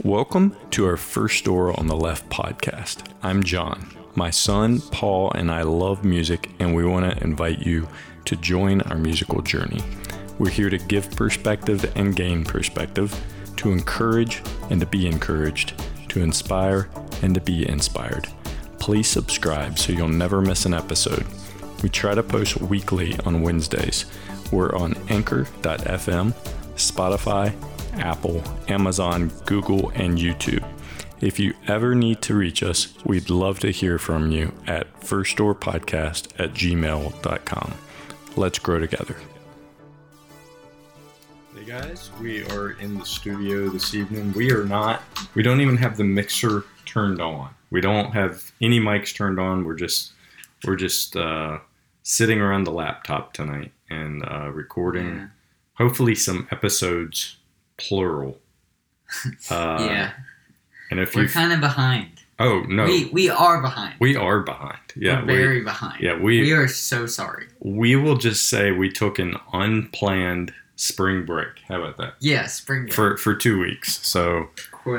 Welcome to our First Door on the Left podcast. I'm John. My son, Paul, and I love music, and we want to invite you to join our musical journey. We're here to give perspective and gain perspective, to encourage and to be encouraged, to inspire and to be inspired. Please subscribe so you'll never miss an episode. We try to post weekly on Wednesdays. We're on anchor.fm, Spotify, Apple, Amazon, Google, and YouTube. If you ever need to reach us, we'd love to hear from you at firstdoorpodcast at gmail.com. Let's grow together. Hey guys, we are in the studio this evening. We are not, we don't even have the mixer turned on. We don't have any mics turned on. We're just, we're just uh, sitting around the laptop tonight and uh, recording Yeah. hopefully some episodes plural. Uh, yeah, And if we're kind of behind. oh no, We we are behind. we are behind. Yeah, we're we, very behind. yeah, we we are so sorry. we will just say we took an unplanned spring break. How about that? Yeah, spring break. For for two weeks. So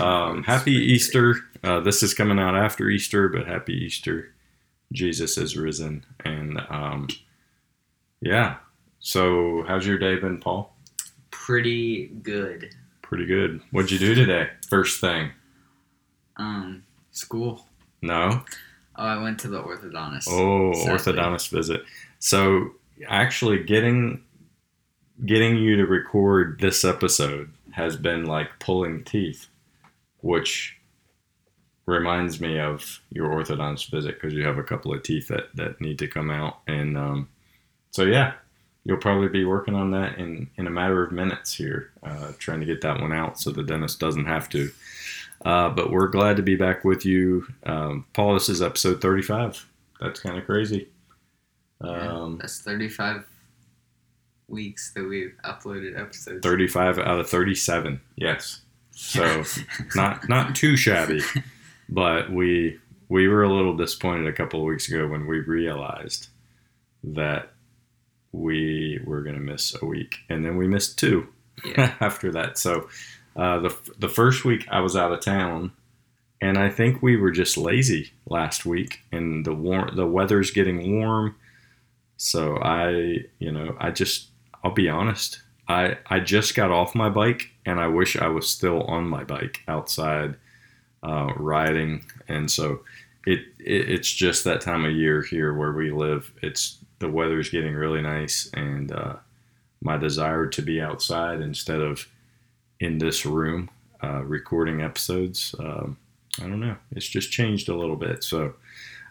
um, happy. Easter. Uh, this is coming out after Easter, but happy Easter. Jesus is risen, and um, yeah. So how's your day been, Paul? Pretty good. Pretty good. What'd you do today? First thing. Um, school. No. Oh, I went to the orthodontist. Oh, Sadly. orthodontist visit. So actually getting getting you to record this episode has been like pulling teeth, which reminds me of your orthodontist visit because you have a couple of teeth that, that need to come out. And um, so yeah, you'll probably be working on that in, in a matter of minutes here, uh, trying to get that one out so the dentist doesn't have to. Uh, but we're glad to be back with you. Um, Paul, this is episode 35. That's kind of crazy. Yeah, Um, that's thirty-five weeks that we've uploaded episodes. 35 out of 37. Yes. So not not too shabby, but we we were a little disappointed a couple of weeks ago when we realized that we were going to miss a week, and then we missed two yeah. after that. So uh, the the first week I was out of town, and I think we were just lazy last week, and the warm the weather's getting warm, so I you know I just I'll be honest. I, I just got off my bike and I wish I was still on my bike outside uh, riding. And so it, it it's just that time of year here where we live. It's the weather's getting really nice and uh, my desire to be outside instead of in this room uh, recording episodes. Um, I don't know. It's just changed a little bit. So,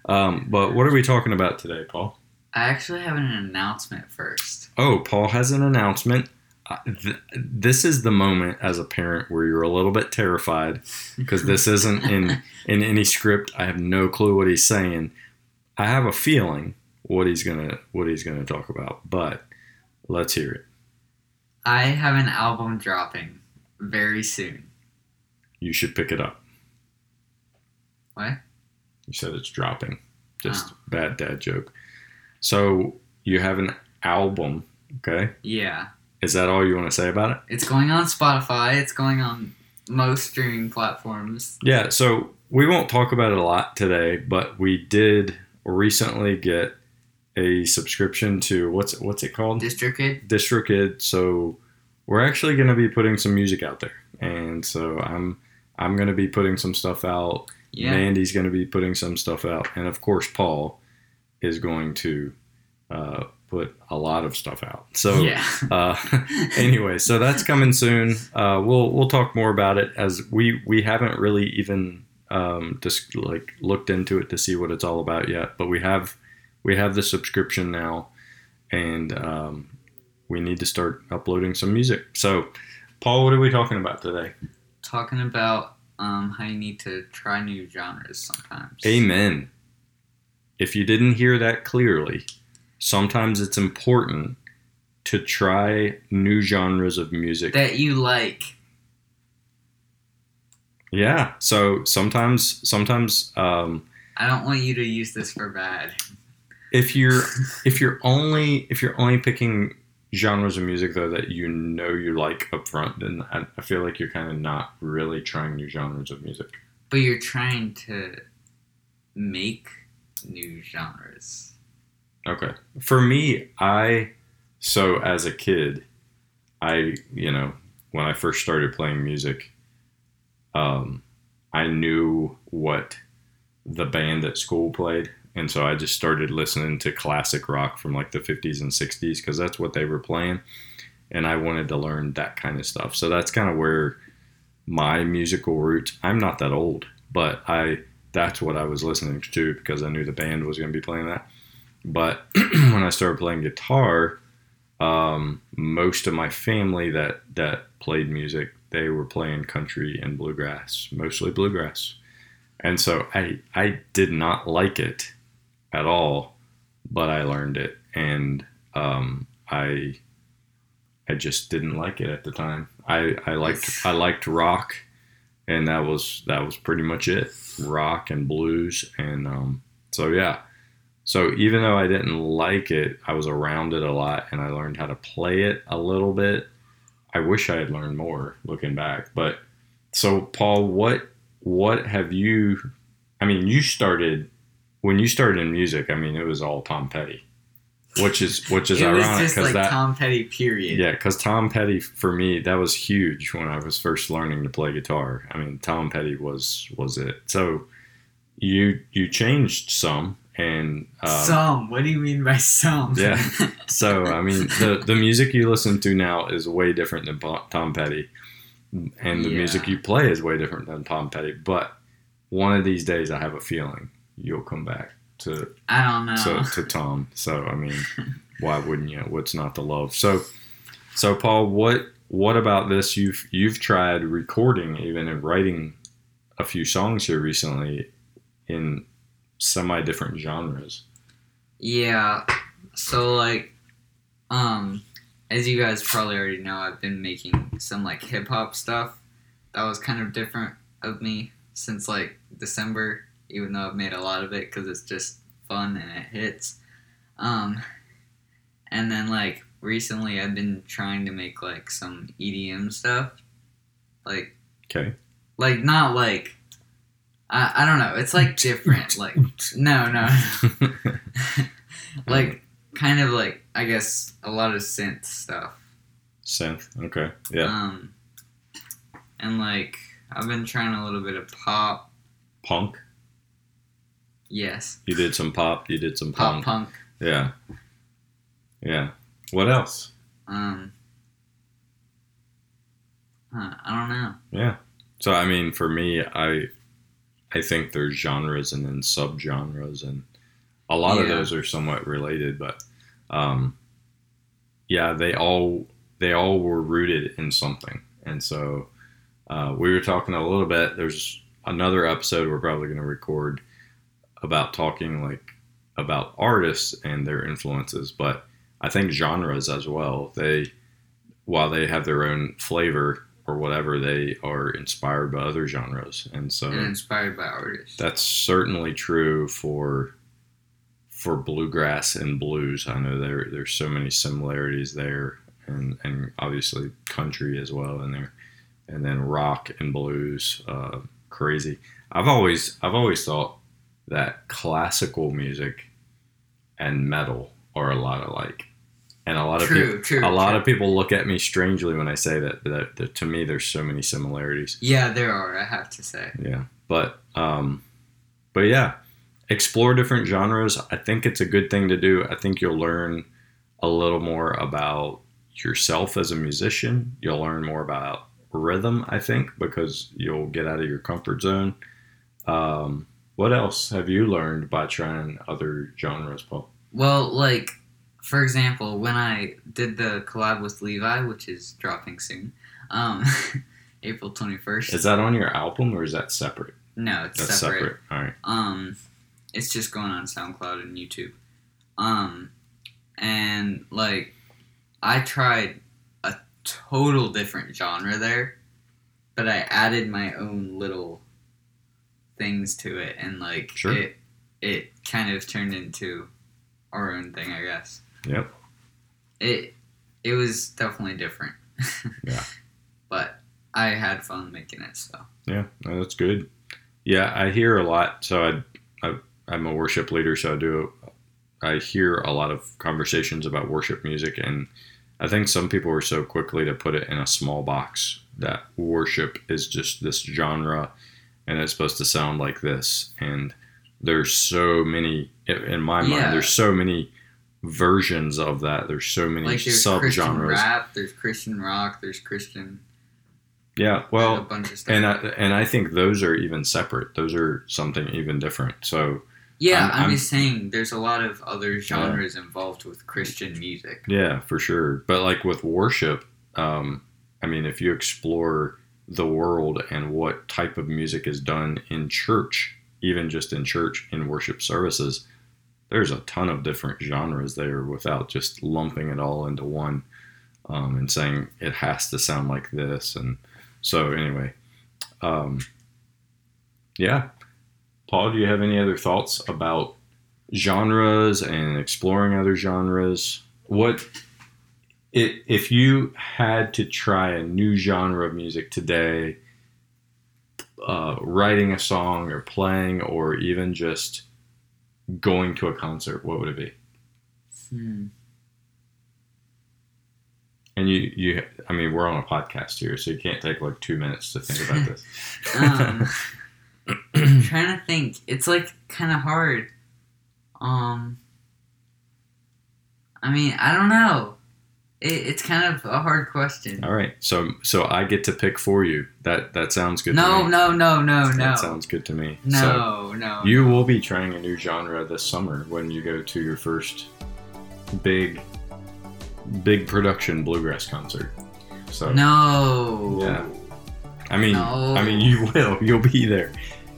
um, but what are we talking about today, Paul? I actually have an announcement first. Oh, Paul has an announcement. Uh, th- this is the moment as a parent where you're a little bit terrified because this isn't in in any script. I have no clue what he's saying. I have a feeling what he's gonna what he's gonna talk about, but let's hear it. I have an album dropping very soon. You should pick it up. What? You said it's dropping. Just Oh. bad dad joke. So you have an album, okay? Yeah. Is that all you want to say about it? It's going on Spotify. It's going on most streaming platforms. Yeah, so we won't talk about it a lot today, but we did recently get a subscription to what's what's it called? DistroKid. DistroKid. So we're actually going to be putting some music out there, and so I'm I'm going to be putting some stuff out. Yeah. Mandy's going to be putting some stuff out, and of course Paul is going to uh, put a lot of stuff out. So yeah. uh, anyway, so that's coming soon. Uh, we'll we'll talk more about it as we we haven't really even um, just like looked into it to see what it's all about yet. But we have we have the subscription now, and um, we need to start uploading some music. So, Paul, what are we talking about today? Talking about um, how you need to try new genres sometimes. Amen. If you didn't hear that clearly, sometimes it's important to try new genres of music. That you like. Yeah. So sometimes, sometimes, um, I don't want you to use this for bad. If you're if you're only if you're only picking genres of music though that you know you like up front, then I, I feel like you're kind of not really trying new genres of music. But you're trying to make new genres. Okay. For me, I so as a kid, I you know when I first started playing music, um, I knew what the band at school played, and so I just started listening to classic rock from like the 50s and 60s because that's what they were playing, and I wanted to learn that kind of stuff. So that's kind of where my musical roots. I'm not that old, but I that's what I was listening to because I knew the band was going to be playing that. But when I started playing guitar, um, most of my family that that played music, they were playing country and bluegrass, mostly bluegrass. And so I I did not like it at all, but I learned it, and um, I I just didn't like it at the time. I, I liked I liked rock, and that was that was pretty much it. Rock and blues, and um, so yeah. So even though I didn't like it, I was around it a lot, and I learned how to play it a little bit. I wish I had learned more looking back. But so Paul, what what have you? I mean, you started when you started in music. I mean, it was all Tom Petty, which is which is it ironic because like that Tom Petty. Period. yeah, because Tom Petty for me that was huge when I was first learning to play guitar. I mean, Tom Petty was was it. So you you changed some and um, some. What do you mean by some? Yeah. so I mean the the music you listen to now is way different than Tom Petty, and the Yeah. music you play is way different than Tom Petty. But one of these days, I have a feeling you'll come back to I don't know. to, to Tom. So I mean, why wouldn't you? What's not to love? So, so Paul, what what about this? You've you've tried recording even and writing a few songs here recently in semi different genres. Yeah. So like, um, as you guys probably already know, I've been making some like hip hop stuff. That was kind of different of me since like December, even though I've made a lot of it because it's just fun and it hits. Um, and then like recently, I've been trying to make like some EDM stuff, like Okay. like not like. I, I don't know. It's like different. Like no, no like kind of like I guess a lot of synth stuff. Synth. Okay. Yeah. Um, and like I've been trying a little bit of pop. Punk. Yes, You did some pop. You did some pop punk. punk. Yeah. Yeah. What else? Um, huh, I don't know. Yeah. So I mean, for me, I I think there's genres and then subgenres, and a lot of those are somewhat related, but um, yeah, they all they all were rooted in something, and so uh, we were talking a little bit. There's another episode we're probably going to record about talking like about artists and their influences, but I think genres as well. They while they have their own flavor or whatever, they are inspired by other genres, and so inspired by artists. that's certainly true for for bluegrass and blues. I know there there's so many similarities there, and and obviously country as well in there, and then rock and blues, uh, crazy. I've always I've always thought that classical music and metal are a lot alike, and a lot of people true, true. a lot of people look at me strangely when I say that, that. That to me, there's so many similarities. yeah, there are. I have to say. Yeah, but um, but yeah, explore different genres. I think it's a good thing to do. I think you'll learn a little more about yourself as a musician. You'll learn more about rhythm. I think because you'll get out of your comfort zone. Um, what else have you learned by trying other genres, Paul? Well, like for example, when I did the collab with Levi, which is dropping soon, um, April twenty first. Is that on your album or is that separate? No, it's That's separate. separate. All right. Um, it's just going on SoundCloud and YouTube. Um, and like, I tried a total different genre there, but I added my own little things to it, and like Sure. it, it kind of turned into our own thing, I guess. Yep. It, it was definitely different. Yeah. But I had fun making it. So Yeah, no, that's good. Yeah, I hear a lot. So I, I I'm a worship leader, so I do. I hear a lot of conversations about worship music, and I think some people are so quickly to put it in a small box that worship is just this genre, and it's supposed to sound like this. And there's so many in my Yeah. mind. There's so many versions of that. There's so many like there's Christian rap, there's Christian rock, there's Christian. Yeah, a well, bunch of stuff. and I, and I think those are even separate. Those are something even different. So yeah, I'm- I'm, I'm- just saying there's a lot of other genres involved with Christian music. yeah, for sure. But like with worship, um, I mean, if you explore the world and what type of music is done in church, even just in church in worship services, there's a ton of different genres there without just lumping it all into one um, and saying it has to sound like this. And so, anyway, um, yeah. Paul, do you have any other thoughts about genres and exploring other genres? What i if you had to try a new genre of music today, uh, writing a song or playing or even just going to a concert, what would it be? Hmm. And you, you, I mean, we're on a podcast here, so you can't take like two minutes to think about this. Um, I'm trying to think. It's like kind of hard. Um, I mean, I don't know. It, it's kind of a hard question. All right, so so I get to pick for you. That that sounds good. to No, me. no, no, no, no, no. That sounds good to me. no, So no. you will be trying a new genre this summer when you go to your first big, big production bluegrass concert. So no. Yeah. I mean, No. I mean, you will. You'll be there.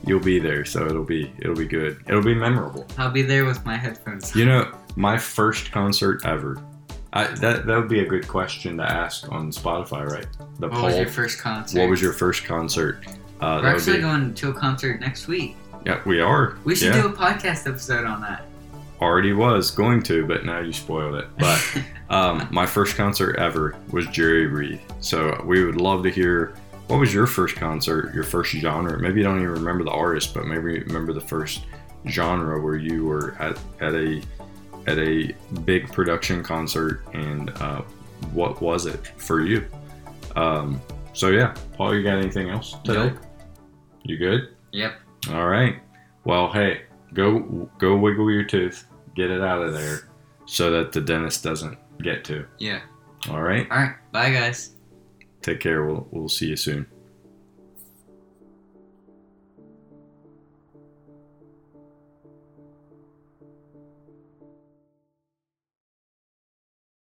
You'll be there. So it'll be it'll be good. It'll be memorable. I'll be there with my headphones. You know, my first concert ever. I, that that would be a good question to ask on Spotify, right? The What poll. was your first concert? What was your first concert? Uh, We're actually be, going to a concert next week. yeah, we are. We should yeah. do a podcast episode on that. Already was going to, but now you spoiled it. But um, my first concert ever was Jerry Reed. So we would love to hear what was your first concert, your first genre. Maybe you don't even remember the artist, but maybe you remember the first genre where you were at, at a at a big production concert, and uh, what was it for you? Um, so yeah, Paul, you got anything else today? Nope. You good? yep. All right. Well, hey, go go wiggle your tooth, get it out of there, so that the dentist doesn't get to. Yeah. All right. All right. Bye, guys. Take care. We'll we'll see you soon.